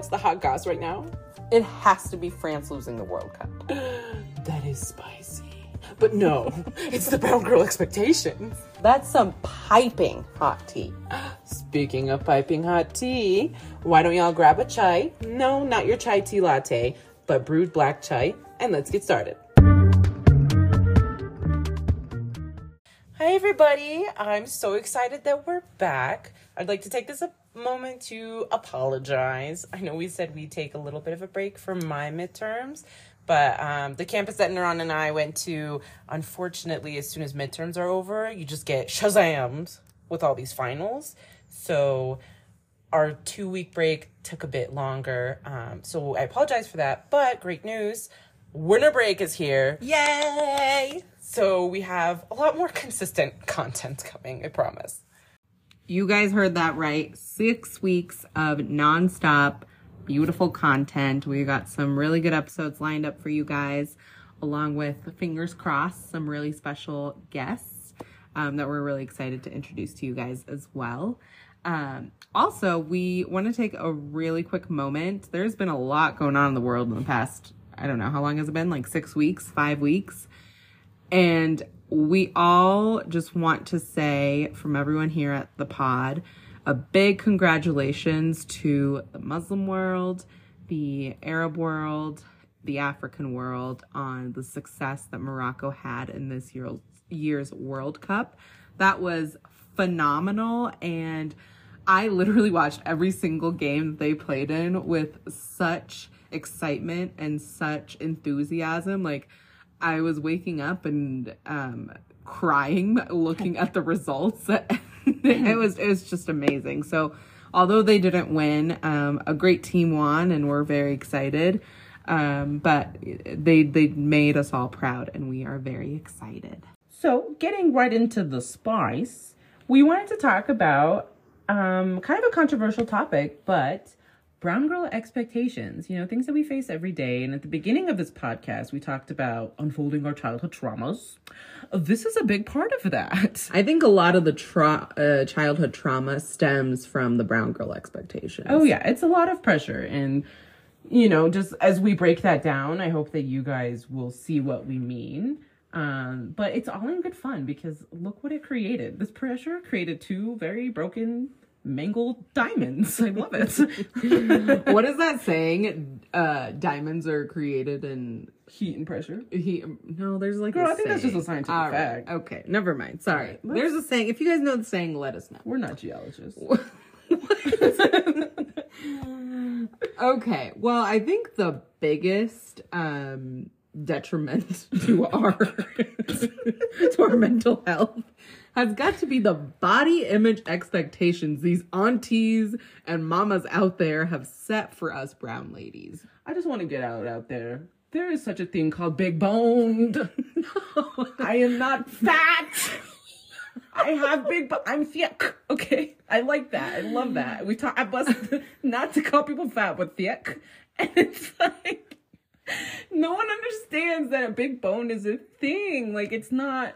what's the hot goss right now? It has to be France losing the World Cup. That is spicy. But no, it's the brown girl expectations. That's some piping hot tea. Speaking of piping hot tea, why don't y'all grab a chai? No, not your chai tea latte, but brewed black chai, and let's get started. Hi, everybody. I'm so excited that we're back. I'd like to take this a moment to apologize. I know we said we'd take a little bit of a break from my midterms, but um, the campus that Naran and I went to, unfortunately, as soon as midterms are over, you just get shazammed with all these finals. So our two week break took a bit longer. Um, so I apologize for that. But great news winter break is here. Yay! So we have a lot more consistent content coming, I promise. You guys heard that right. Six weeks of nonstop beautiful content. We got some really good episodes lined up for you guys, along with fingers crossed, some really special guests um, that we're really excited to introduce to you guys as well. Um, also, we want to take a really quick moment. There's been a lot going on in the world in the past, I don't know, how long has it been? Like six weeks, five weeks. And we all just want to say from everyone here at the pod a big congratulations to the Muslim world, the Arab world, the African world on the success that Morocco had in this year, year's World Cup. That was phenomenal. And I literally watched every single game they played in with such excitement and such enthusiasm. Like, I was waking up and um, crying looking at the results. it was it was just amazing. So although they didn't win, um, a great team won, and we're very excited. Um, but they they made us all proud, and we are very excited. So getting right into the spice, we wanted to talk about um, kind of a controversial topic, but brown girl expectations, you know, things that we face every day. And at the beginning of this podcast, we talked about unfolding our childhood traumas. This is a big part of that. I think a lot of the tra- uh, childhood trauma stems from the brown girl expectations. Oh, yeah, it's a lot of pressure. And, you know, just as we break that down, I hope that you guys will see what we mean. Um, but it's all in good fun because look what it created. This pressure created two very broken mangled diamonds. I love it. what is that saying? Uh, diamonds are created in heat and pressure. Heat. No, there's like. Girl, I think that's just a scientific All fact. Right. Okay, never mind. Sorry. Right, there's a saying. If you guys know the saying, let us know. We're not geologists. okay. Well, I think the biggest um detriment to our to our mental health has got to be the body image expectations these aunties and mamas out there have set for us brown ladies. I just want to get out out there. There is such a thing called big boned. no, I am not fat. I have big, but I'm thick. Okay, I like that. I love that. We talk. I bust not to call people fat, but thick, and it's like no one understands that a big bone is a thing. Like it's not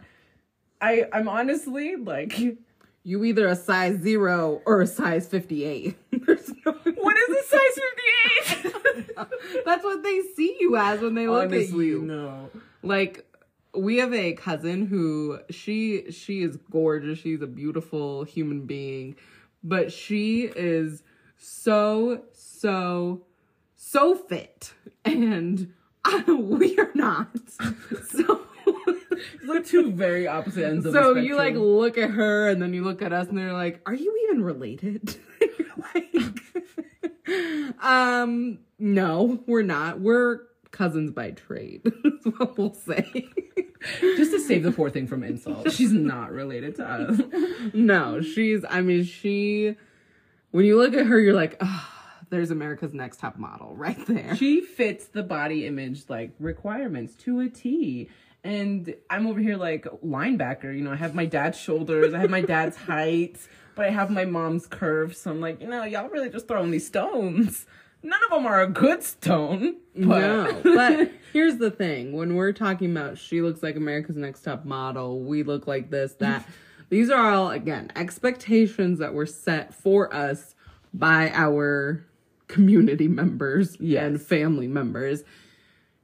I I'm honestly like you either a size zero or a size fifty eight. no what is a size fifty eight? That's what they see you as when they look honestly, at you. No, like we have a cousin who she she is gorgeous. She's a beautiful human being, but she is so so so fit, and I, we are not. So like two very opposite ends of so you like look at her and then you look at us and they're like are you even related? Like um no we're not. We're cousins by trade that's what we'll say. Just to save the poor thing from insult. She's not related to us. No she's i mean she when you look at her you're like oh there's America's Next Top Model right there. She fits the body image like requirements to a T. And I'm over here like linebacker, you know, I have my dad's shoulders, I have my dad's height, but I have my mom's curves. So I'm like, you know, y'all really just throwing these stones. None of them are a good stone. But... No, but here's the thing: when we're talking about she looks like America's Next Top Model, we look like this, that. These are all again expectations that were set for us by our community members Yes. and family members.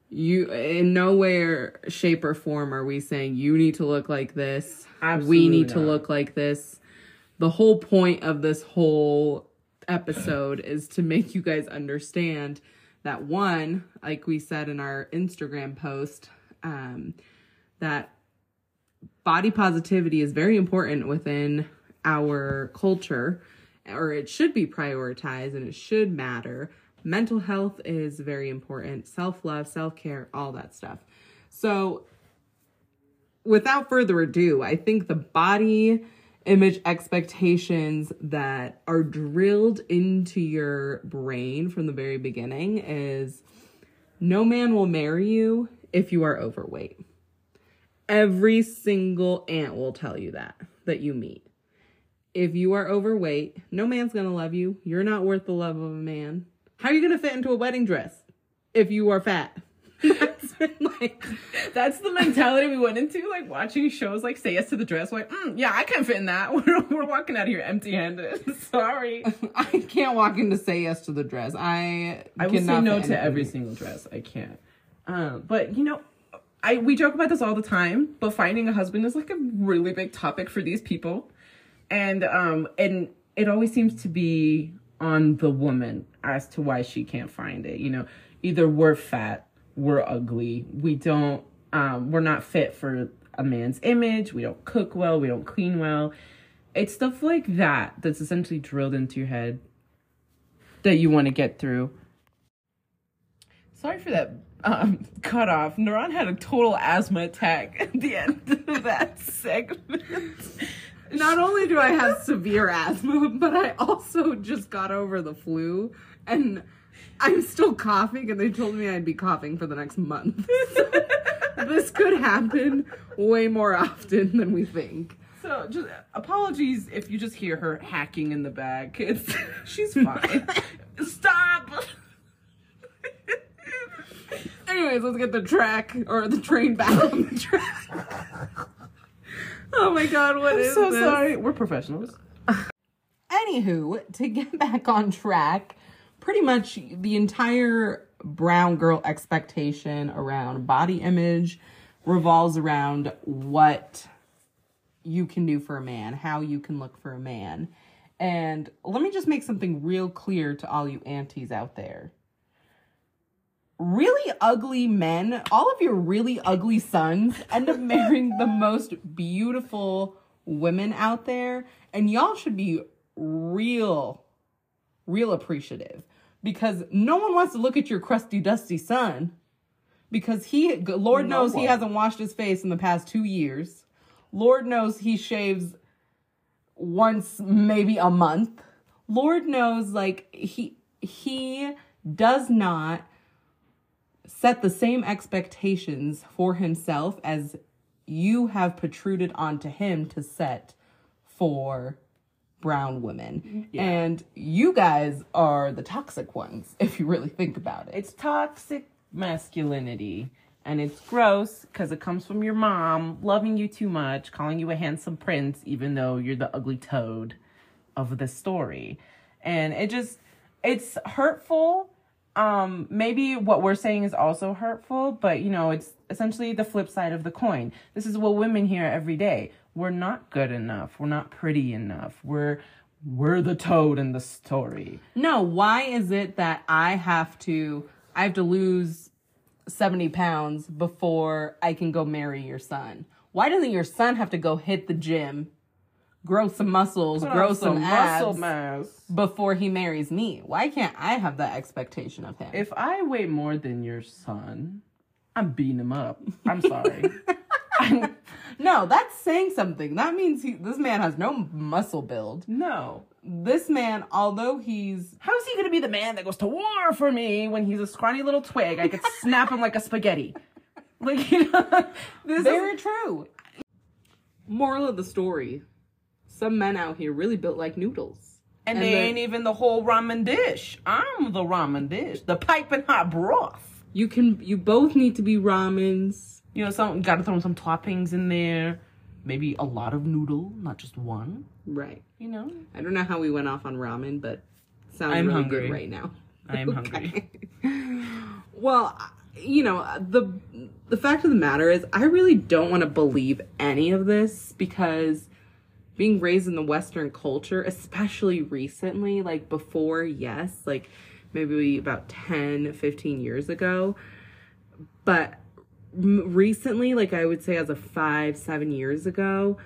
You in no way, shape, or form are we saying you need to look like this. we Absolutely need to look like this. The whole point of this whole episode is to make you guys understand that one, like we said in our Instagram post, um, that body positivity is very important within our culture, or it should be prioritized and it should matter. Mental health is very important, self love, self care, all that stuff. So, without further ado, I think the body image expectations that are drilled into your brain from the very beginning is no man will marry you if you are overweight. Every single aunt will tell you that that you meet. If you are overweight, no man's going to love you. You're not worth the love of a man. How are you going to fit into a wedding dress if you are fat? That's been like That's the mentality we went into, like watching shows like Say Yes to the Dress. Like, mm, yeah, I can't fit in that. We're, we're walking out of here empty handed. Sorry. I can't walk in to say yes to the dress. I I will say no to every single dress. I can't. Um, but you know, I we joke about this all the time. But finding a husband is like a really big topic for these people, and um, and it always seems to be on the woman as to why she can't find it. You know, either we're fat, we're ugly, we don't, um, we're not fit for a man's image, we don't cook well, we don't clean well. It's stuff like that that's essentially drilled into your head that you want to get through. Sorry for that um, cut off. Naran had a total asthma attack at the end of that segment. Not only do I have severe asthma, but I also just got over the flu and I'm still coughing and they told me I'd be coughing for the next month. this could happen way more often than we think. So, just apologies if you just hear her hacking in the back. It's she's fine. Stop. Anyways, let's get the track or the train back on the track. Oh my god, what is I'm so this? sorry. We're professionals. Anywho, to get back on track, pretty much the entire brown girl expectation around body image revolves around what you can do for a man, how you can look for a man. And let me just make something real clear to all you aunties out there. Really ugly men, all of your really ugly sons end up marrying the most beautiful women out there. And y'all should be real, real appreciative because no one wants to look at your crusty, dusty son because he, Lord No knows he hasn't washed his face in the past two years. Lord knows he shaves once, maybe a month. Lord knows, like, he, he does not set the same expectations for himself as you have protruded onto him to set for brown women. And you guys are the toxic ones, if you really think about it. It's toxic masculinity. And it's gross because it comes from your mom loving you too much, calling you a handsome prince, even though you're the ugly toad of the story. And it just, it's hurtful. Um, maybe what we're saying is also hurtful, but you know, it's essentially the flip side of the coin. This is what women hear every day. We're not good enough. We're not pretty enough. We're, we're the toad in the story. No, why is it that I have to I have to lose 70 pounds before I can go marry your son? Why doesn't your son have to go hit the gym, grow some muscles, Put grow on some, muscle mass. before he marries me? Why can't I have that expectation of him? If I weigh more than your son, I'm beating him up. I'm sorry. I'm, no, that's saying something. That means he this man has no muscle build. no. This man, although he's How is he going to be the man that goes to war for me when he's a scrawny little twig? I could snap him like a spaghetti. Like, you know, this is Very is, true. Moral of the story some men out here really built like noodles. and, and they the- ain't even the whole ramen dish. I'm the ramen dish, the piping hot broth. You can, you both need to be ramens. You know, some got to throw some toppings in there. Maybe a lot of noodle, not just one. Right. You know, I don't know how we went off on ramen, but sounds I'm really hungry. good right now. I am hungry. Well, you know, the the fact of the matter is I really don't want to believe any of this because being raised in the western culture, especially recently, like before, yes, like maybe about 10, 15 years ago, but recently, like I would say as of 5, 7 years ago,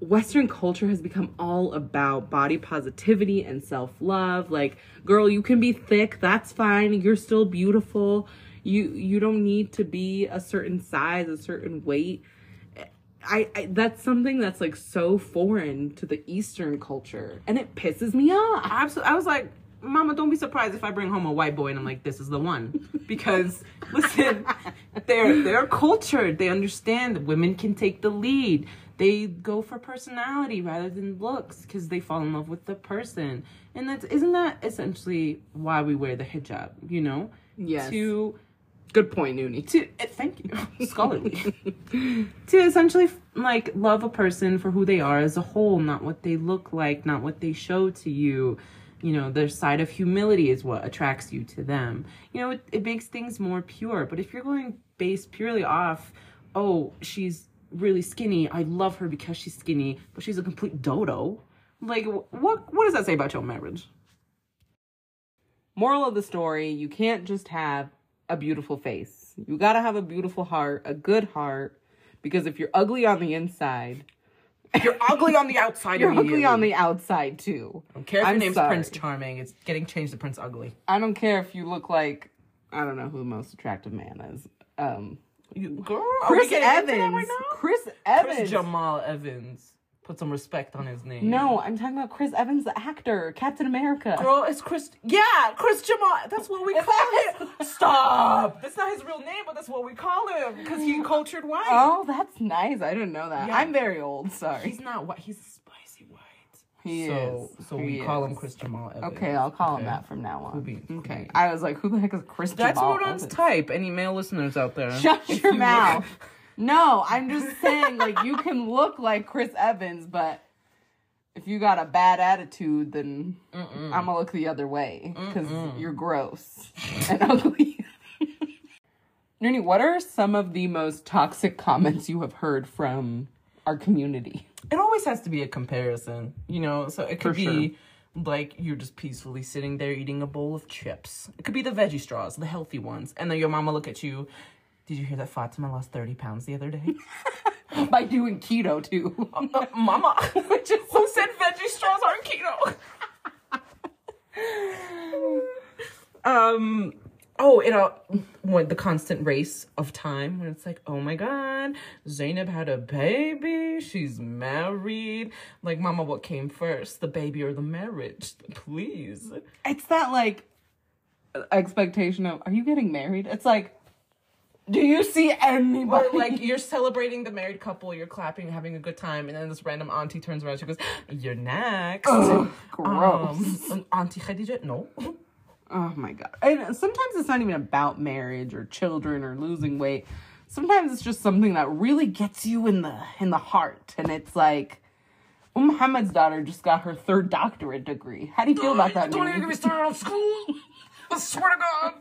Western culture has become all about body positivity and self love. Like, girl, you can be thick, that's fine. You're still beautiful. You you don't need to be a certain size, a certain weight. I, I that's something that's like so foreign to the Eastern culture, and it pisses me off. Absolutely. I was like, Mama, don't be surprised if I bring home a white boy and I'm like, this is the one. Because listen, they're they're cultured. They understand that women can take the lead. They go for personality rather than looks because they fall in love with the person. And that's isn't that essentially why we wear the hijab, you know? Yes. To Good point, Noonie. to uh, thank you. Scholarly. To essentially like love a person for who they are as a whole not what they look like not what they show to you. You know their side of humility is what attracts you to them. You know it, it makes things more pure. But if you're going based purely off oh she's really skinny i love her because she's skinny but she's a complete dodo like what what does that say about your marriage? Moral of the story you can't just have a beautiful face. You gotta have a beautiful heart, a good heart, because if you're ugly on the inside, you're ugly on the outside you're ugly on the outside too. don't care if I'm your name's sorry. prince charming it's getting changed to prince ugly I don't care if you look like I don't know who the most attractive man is. Um You, girl, Chris Evans. right? Chris Evans. Chris Jamal Evans. Put some respect on his name. no, I'm talking about Chris Evans, the actor, Captain America. Girl, it's Chris. Yeah, Chris Jamal. That's what we call him. Stop. That's not his real name, but that's what we call him because he cultured white. Oh, that's nice. I didn't know that. Yeah. I'm very old. Sorry. He's not white. He's spicy white. He so, is. So He we call is. him Chris Jamal Evans. Okay, I'll call him that from now on. be- okay. I was like, who the heck is Chris That's Jamal Rodon's Evans? type. Any male listeners out there? Shut your mouth. No, I'm just saying, like, you can look like Chris Evans, but if you got a bad attitude, then I'm gonna look the other way because you're gross and ugly. Noonie, what are some of the most toxic comments you have heard from our community? it always has to be a comparison, you know. So it could For be like you're just peacefully sitting there eating a bowl of chips. It could be the veggie straws, the healthy ones, and then your mama look at you. Did you hear that Fatima lost thirty pounds the other day? By doing keto too. Uh, mama, Which is who said veggie straws aren't keto? um. Oh, you know, when the constant race of time, when it's like, oh my god, Zainab had a baby, she's married. Like, mama, what came first, the baby or the marriage? Please. it's that like expectation of are you getting married? It's like do you see anybody Or like you're celebrating the married couple, you're clapping, having a good time, and then this random auntie turns around, she goes, "You're next." Ugh, gross. Um, auntie Khadija, no. Oh my god. And sometimes it's not even about marriage or children or losing weight. Sometimes it's just something that really gets you in the in the heart. And it's like Umm Muhammad's daughter just got her third doctorate degree. How do you feel about that? Don't even get me started on school. I swear to God.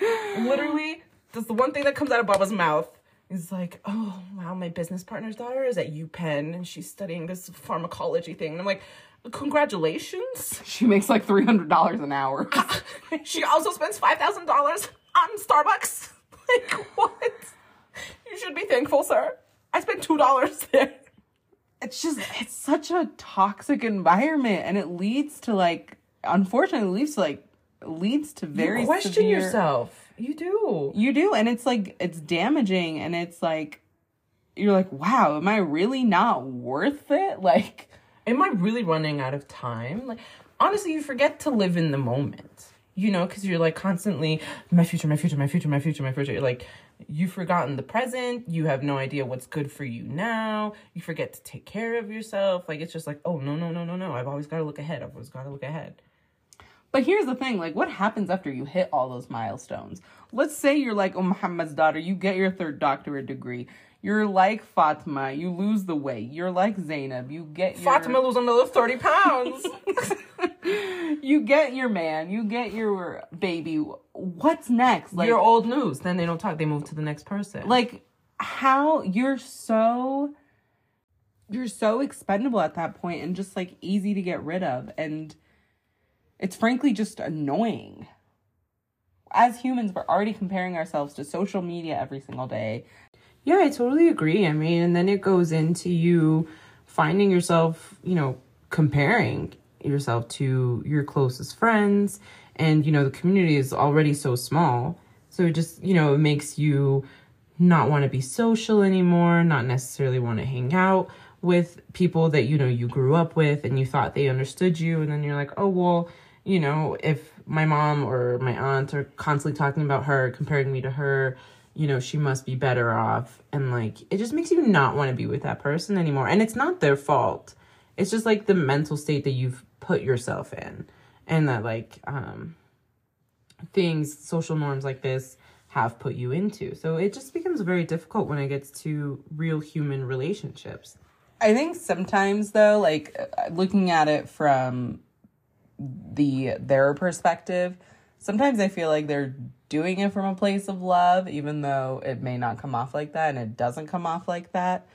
Literally, that's the one thing that comes out of Baba's mouth. Is like, oh wow, my business partner's daughter is at UPenn and she's studying this pharmacology thing. And I'm like, congratulations. She makes like three hundred dollars an hour. she also spends five thousand dollars on Starbucks. Like what? You should be thankful, sir. I spent two dollars there. it's just it's such a toxic environment and it leads to like unfortunately it leads to like leads to very you question severe- yourself. You do. You do, and it's like it's damaging, and it's like you're like, wow, am I really not worth it? Like, am I really running out of time? Like, honestly, you forget to live in the moment, you know, because you're like constantly, my future, my future, my future, my future, my future. You're like, you've forgotten the present. You have no idea what's good for you now. You forget to take care of yourself. Like, it's just like, oh, no, no, no, no, no. I've always got to look ahead. I've always got to look ahead. But here's the thing: like, what happens after you hit all those milestones? Let's say you're like oh, Muhammad's daughter, you get your third doctorate degree. You're like Fatima, you lose the weight. You're like Zainab, you get your Fatima lose another 30 pounds. you you get your man, you get your baby. What's next? Like, You're old news. Then they don't talk. They move to the next person. like how you're so you're so expendable at that point and just like easy to get rid of and it's frankly just annoying as humans we're already comparing ourselves to social media every single day Yeah, I totally agree. I mean, and then it goes into you finding yourself, you know, comparing yourself to your closest friends. And, you know, the community is already so small. So it just, you know, it makes you not want to be social anymore, not necessarily want to hang out with people that, you know, you grew up with and you thought they understood you. And then you're like, oh, well, you know, if my mom or my aunt are constantly talking about her, comparing me to her, you know, she must be better off. And like, it just makes you not want to be with that person anymore. And it's not their fault. It's just like the mental state that you've put yourself in. And that, like, um, things, social norms like this have put you into. So it just becomes very difficult when it gets to real human relationships. i think sometimes though like uh, looking at it from the their perspective sometimes i feel like they're doing it from a place of love even though it may not come off like that and it doesn't come off like that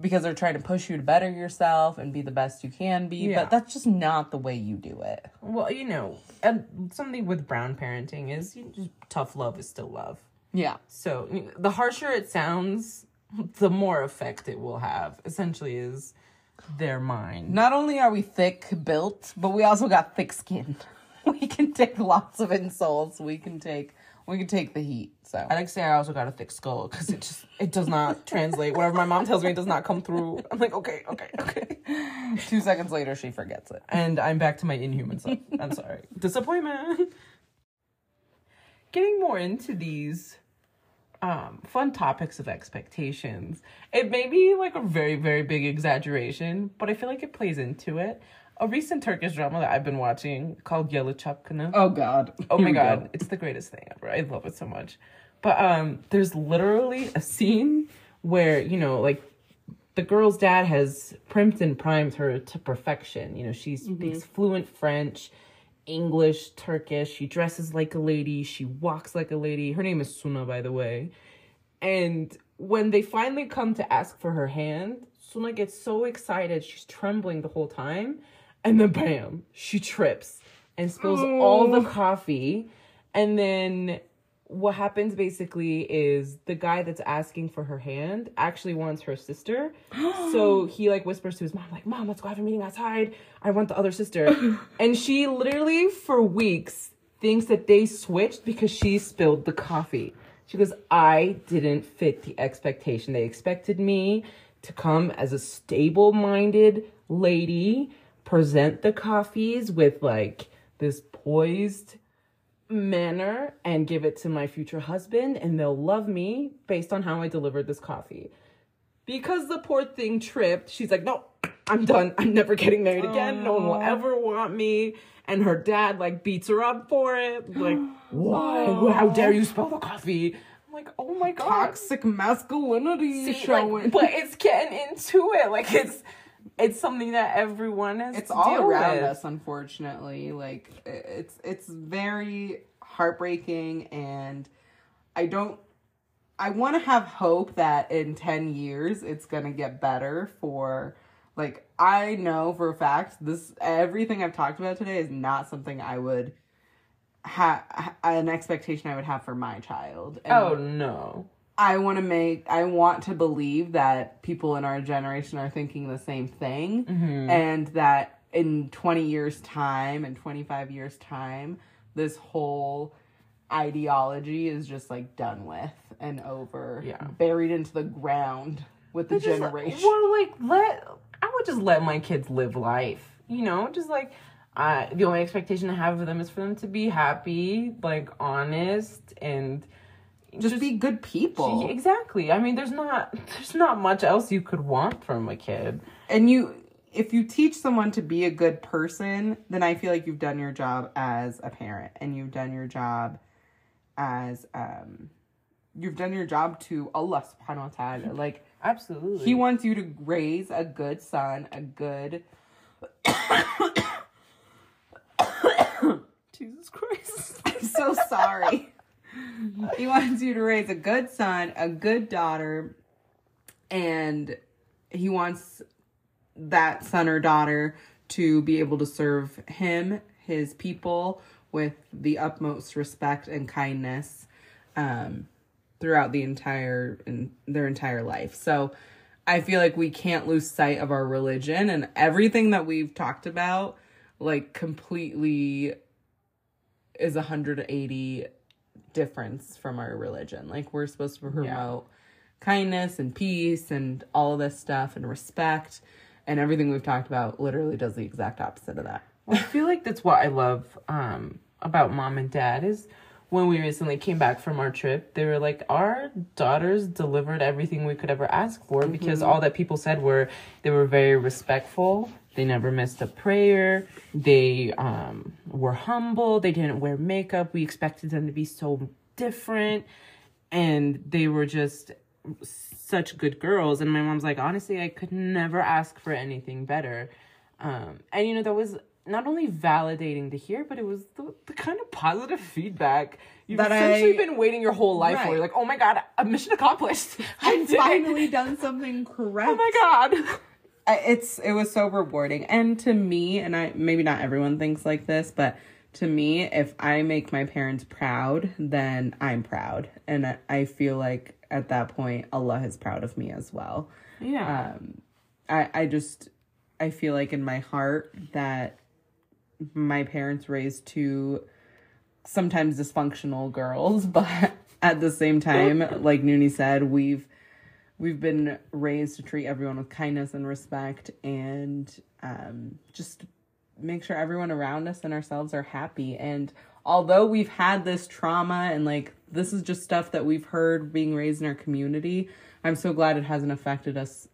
because they're trying to push you to better yourself and be the best you can be Yeah. but that's just not the way you do it Well, you know, and something with brown parenting is you just, tough love is still love. yeah So the harsher it sounds, the more effect it will have. Essentially, is their mind. not only are we thick built but we also got thick skin we can take lots of insults we can take we can take the heat so I like to say I also got a thick skull because it just it does not translate. Whatever my mom tells me, it does not come through. I'm like, okay, okay, okay. two seconds later she forgets it And I'm back to my inhuman self. I'm sorry. Disappointment. Getting more into these um, fun topics of expectations. It may be like a very, very big exaggeration, but I feel like it plays into it. A recent Turkish drama that I've been watching called Yalı Çapkını. oh god Oh Here my god, go. it's the greatest thing ever. I love it so much. But um there's literally a scene where, you know, like the girl's dad has primed and primed her to perfection. You know, she speaks fluent French, English, Turkish. She dresses like a lady. She walks like a lady. Her name is Suna, by the way. And when they finally come to ask for her hand, Suna gets so excited. She's trembling the whole time. And then, bam, she trips and spills all the coffee. And then what happens basically is the guy that's asking for her hand actually wants her sister. so he like whispers to his mom, like, Mom, let's go have a meeting outside. I want the other sister. and she literally for weeks thinks that they switched because she spilled the coffee. She goes, I didn't fit the expectation. They expected me to come as a stable minded lady, present the coffees with like this poised manner and give it to my future husband, and they'll love me based on how I delivered this coffee. Because the poor thing tripped, she's like, No, I'm done. I'm never getting married again. No one will ever want me. And her dad like beats her up for it. Like, why? Oh, how dare you spill the coffee? I'm like, oh my god. toxic masculinity See, showing like, but it's getting into it. Like it's it's something that everyone has it's all around with. us unfortunately like it's it's very heartbreaking and i don't i want to have hope that in 10 years it's going to get better for like i know for a fact this everything i've talked about today is not something i would have an expectation i would have for my child and Oh no. I want to make, I want to believe that people in our generation are thinking the same thing mm-hmm. and that in 20 years' time and 25 years' time, this whole ideology is just like done with and over, Yeah. buried into the ground with the just, generation. Well, like let I would just let my kids live life. You know, just like I the only expectation I have of them is for them to be happy, like honest, and just, just be good people. Exactly. I mean, there's not there's not much else you could want from a kid. And you if you teach someone to be a good person, then I feel like you've done your job as a parent and you've done your job as um you've done your job to Allah subhanahu wa ta'ala. Like Absolutely. He wants you to raise a good son, a good Jesus Christ. I'm so sorry. he wants you to raise a good son, a good daughter, and he wants that son or daughter to be able to serve him, his people, with the utmost respect and kindness um, throughout the entire in their entire life. So I feel like we can't lose sight of our religion and everything that we've talked about like completely is 180 difference from our religion. Like we're supposed to promote kindness and peace and all of this stuff and respect and everything we've talked about literally does the exact opposite of that. I feel like that's what I love um, about mom and dad is when we recently came back from our trip, they were like, our daughters delivered everything we could ever ask for because all that people said were they were very respectful. They never missed a prayer. They um, were humble. They didn't wear makeup. We expected them to be so different. And they were just such good girls. And my mom's like, honestly, I could never ask for anything better. Um, and you know, that was not only validating to hear, but it was the, the kind of positive feedback you've That essentially I- been waiting your whole life for. Right. You're like, oh my god, a mission accomplished. I I've finally done something correct. Oh my god. It's it was so rewarding. And to me and i maybe not everyone thinks like this but to me if i make my parents proud then i'm proud. And I- feel like at that point allah is proud of me as well. Yeah. um, i i just i feel like in my heart that my parents raised two sometimes dysfunctional girls but at the same time like Noonie said we've we've been raised to treat everyone with kindness and respect and um, just make sure everyone around us and ourselves are happy and although we've had this trauma and like this is just stuff that we've heard being raised in our community i'm so glad it hasn't affected us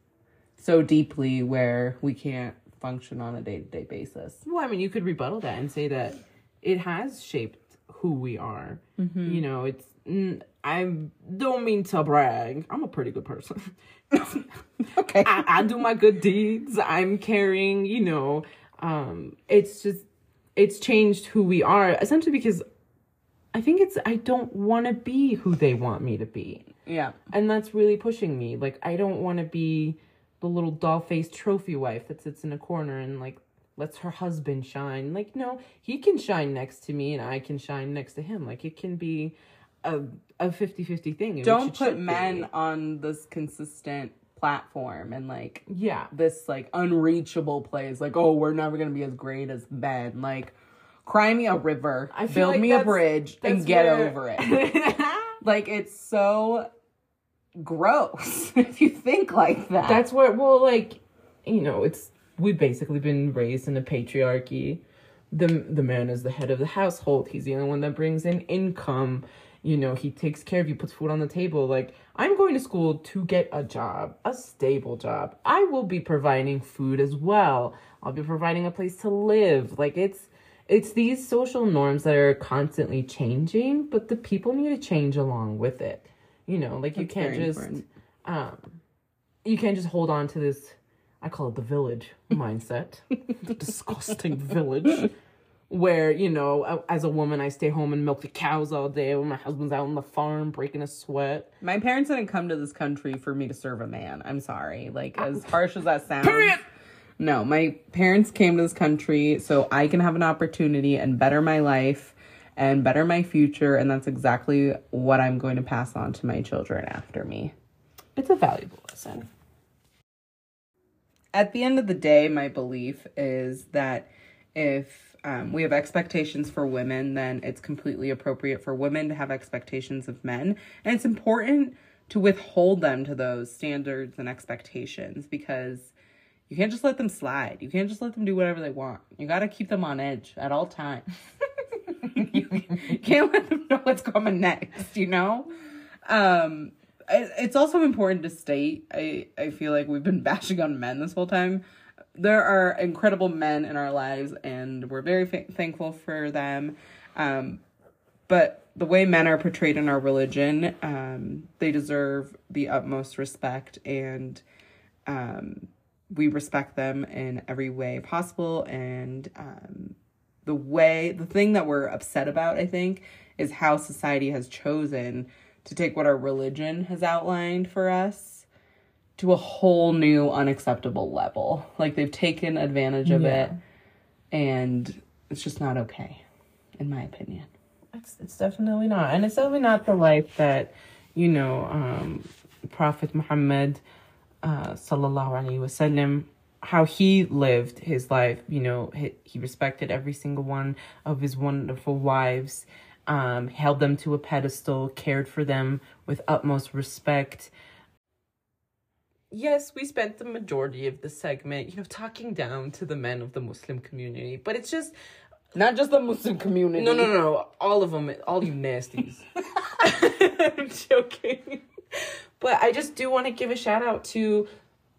so deeply where we can't function on a day-to-day basis Well, I mean, you could rebuttal that and say that it has shaped who we are. You know, it's. I don't mean to brag. I'm a pretty good person. okay I, I do my good deeds. I'm caring. You know, um, it's just it's changed who we are essentially because I think it's I don't want to be who they want me to be yeah and that's really pushing me like i don't want to be the little doll-faced trophy wife that sits in a corner and like lets her husband shine like no he can shine next to me and i can shine next to him like it can be a a 50-50 thing don't put men be. on this consistent platform and like yeah. this like unreachable place like oh we're never gonna be as great as men. Like cry me a river I build like me a bridge and get where- over it. Like it's so gross if you think like that. That's where well like you know it's we've basically been raised in a patriarchy. The the man is the head of the household. He's the only one that brings in income you know he takes care of you puts food on the table. Like i'm going to school to get a job a stable job. I will be providing food as well. I'll be providing a place to live. Like it's it's these social norms that are constantly changing but the people need to change along with it. You know like you can't just important. um you can't just hold on to this i call it the village mindset. The disgusting village where you know as a woman i stay home and milk the cows all day when my husband's out on the farm breaking a sweat my parents didn't come to this country for me to serve a man i'm sorry like ah. as harsh as that sounds Period. No, my parents came to this country so I can have an opportunity and better my life and better my future. And that's exactly what I'm going to pass on to my children after me. it's a valuable lesson At the end of the day, my belief is that if um, we have expectations for women, then it's completely appropriate for women to have expectations of men. And it's important to withhold them to those standards and expectations because you can't just let them slide. You can't just let them do whatever they want. You got to keep them on edge at all times. you can't let them know what's coming next, you know? Um, it's also important to state, I, I feel like we've been bashing on men this whole time. There are incredible men in our lives, and we're very thankful for them. Um, but the way men are portrayed in our religion, um, they deserve the utmost respect, and um, we respect them in every way possible. And um, the way, the thing that we're upset about, I think, is how society has chosen to take what our religion has outlined for us to a whole new unacceptable level. Like they've taken advantage of Yeah. it and it's just not okay in my opinion. It's, it's definitely not. And it's definitely not the life that, you know, um, Prophet Muhammad, uh, sallallahu alaihi wasallam, how he lived his life. You know, he, he respected every single one of his wonderful wives, um, held them to a pedestal, cared for them with utmost respect. Yes, we spent the majority of the segment, you know, talking down to the men of the Muslim community, but it's just Not just the Muslim community. no, no, no. All of them, all you nasties. I'm joking. But I just do want to give a shout out to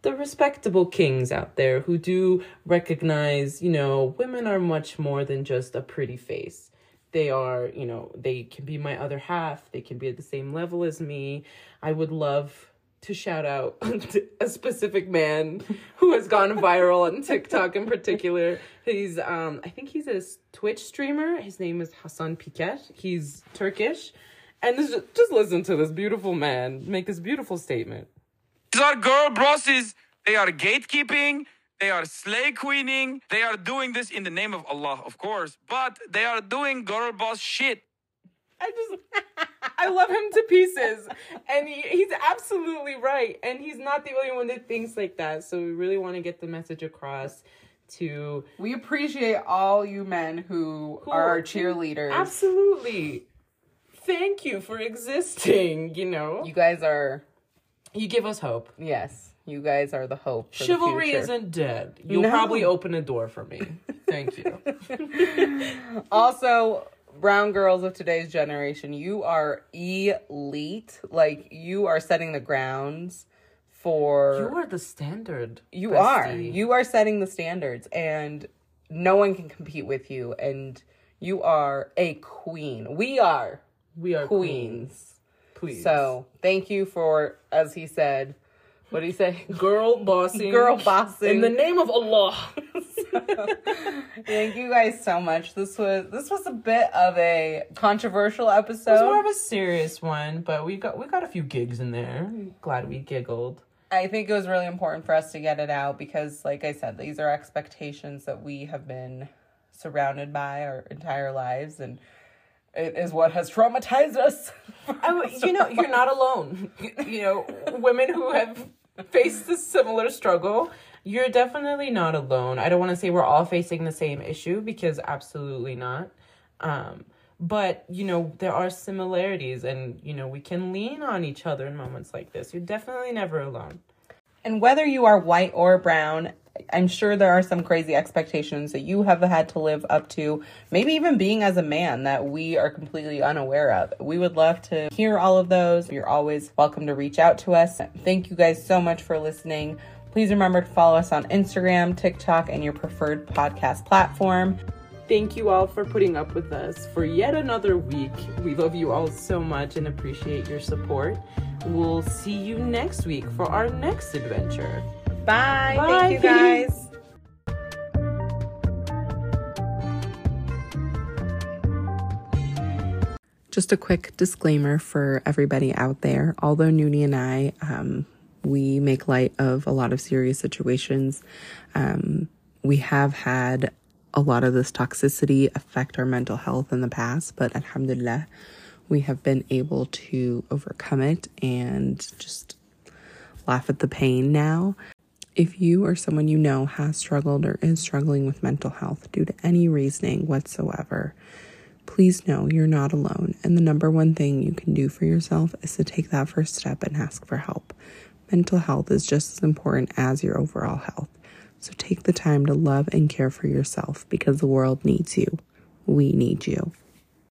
the respectable kings out there who do recognize, you know, women are much more than just a pretty face. They are, you know, they can be my other half. They can be at the same level as me. I would love to shout out a specific man who has gone viral on TikTok in particular. He's um I think he's a Twitch streamer. His name is Hasan Piker. He's Turkish. And this, just listen to this beautiful man make this beautiful statement. These are girl bosses. They are gatekeeping. They are slay queening. They are doing this in the name of Allah, of course. But they are doing girl boss shit. I just I love him to pieces. And he, he's absolutely right. And he's not the only one that thinks like that. So we really want to get the message across to We appreciate all you men who, Who- are our cheerleaders. Absolutely. Thank you for existing, you know. You guys are You give us hope. yes, you guys are the hope. For Chivalry the isn't dead. You'll No. probably open a door for me. Thank you. Also, brown girls of today's generation, you are elite. Like you are setting the grounds for You are the standard. You are. You are setting the standards and no one can compete with you and you are a queen. We are we are queens. queens. Please. So, thank you for as he said, what did he say? girl bossing. Girl bossing. In the name of Allah. Thank you guys so much. This was this was a bit of a controversial episode. It was more of a serious one, but we got we got a few gigs in there. Glad we giggled. I think it was really important for us to get it out because, like I said, these are expectations that we have been surrounded by our entire lives, and it is what has traumatized us. I w you know, you're not alone. You know, women who have faced a similar struggle, you're definitely not alone. I don't want to say we're all facing the same issue because absolutely not. Um, but you know, there are similarities, and you know, we can lean on each other in moments like this. You're definitely never alone. And whether you are white or brown, I'm sure there are some crazy expectations that you have had to live up to, maybe even being as a man that we are completely unaware of. We would love to hear all of those. You're always welcome to reach out to us. Thank you guys so much for listening. Please remember to follow us on Instagram, TikTok, and your preferred podcast platform. Thank you all for putting up with us for yet another week. We love you all so much and appreciate your support. We'll see you next week for our next adventure. Bye. Bye. Thank you guys. Just a quick disclaimer for everybody out there. Although Noonie and I, um, we make light of a lot of serious situations. Um, we have had a lot of this toxicity affect our mental health in the past, but alhamdulillah, we have been able to overcome it and just laugh at the pain now. If you or someone you know has struggled or is struggling with mental health due to any reasoning whatsoever, please know you're not alone. And the number one thing you can do for yourself is to take that first step and ask for help. Mental health is just as important as your overall health. So take the time to love and care for yourself because the world needs you. We need you.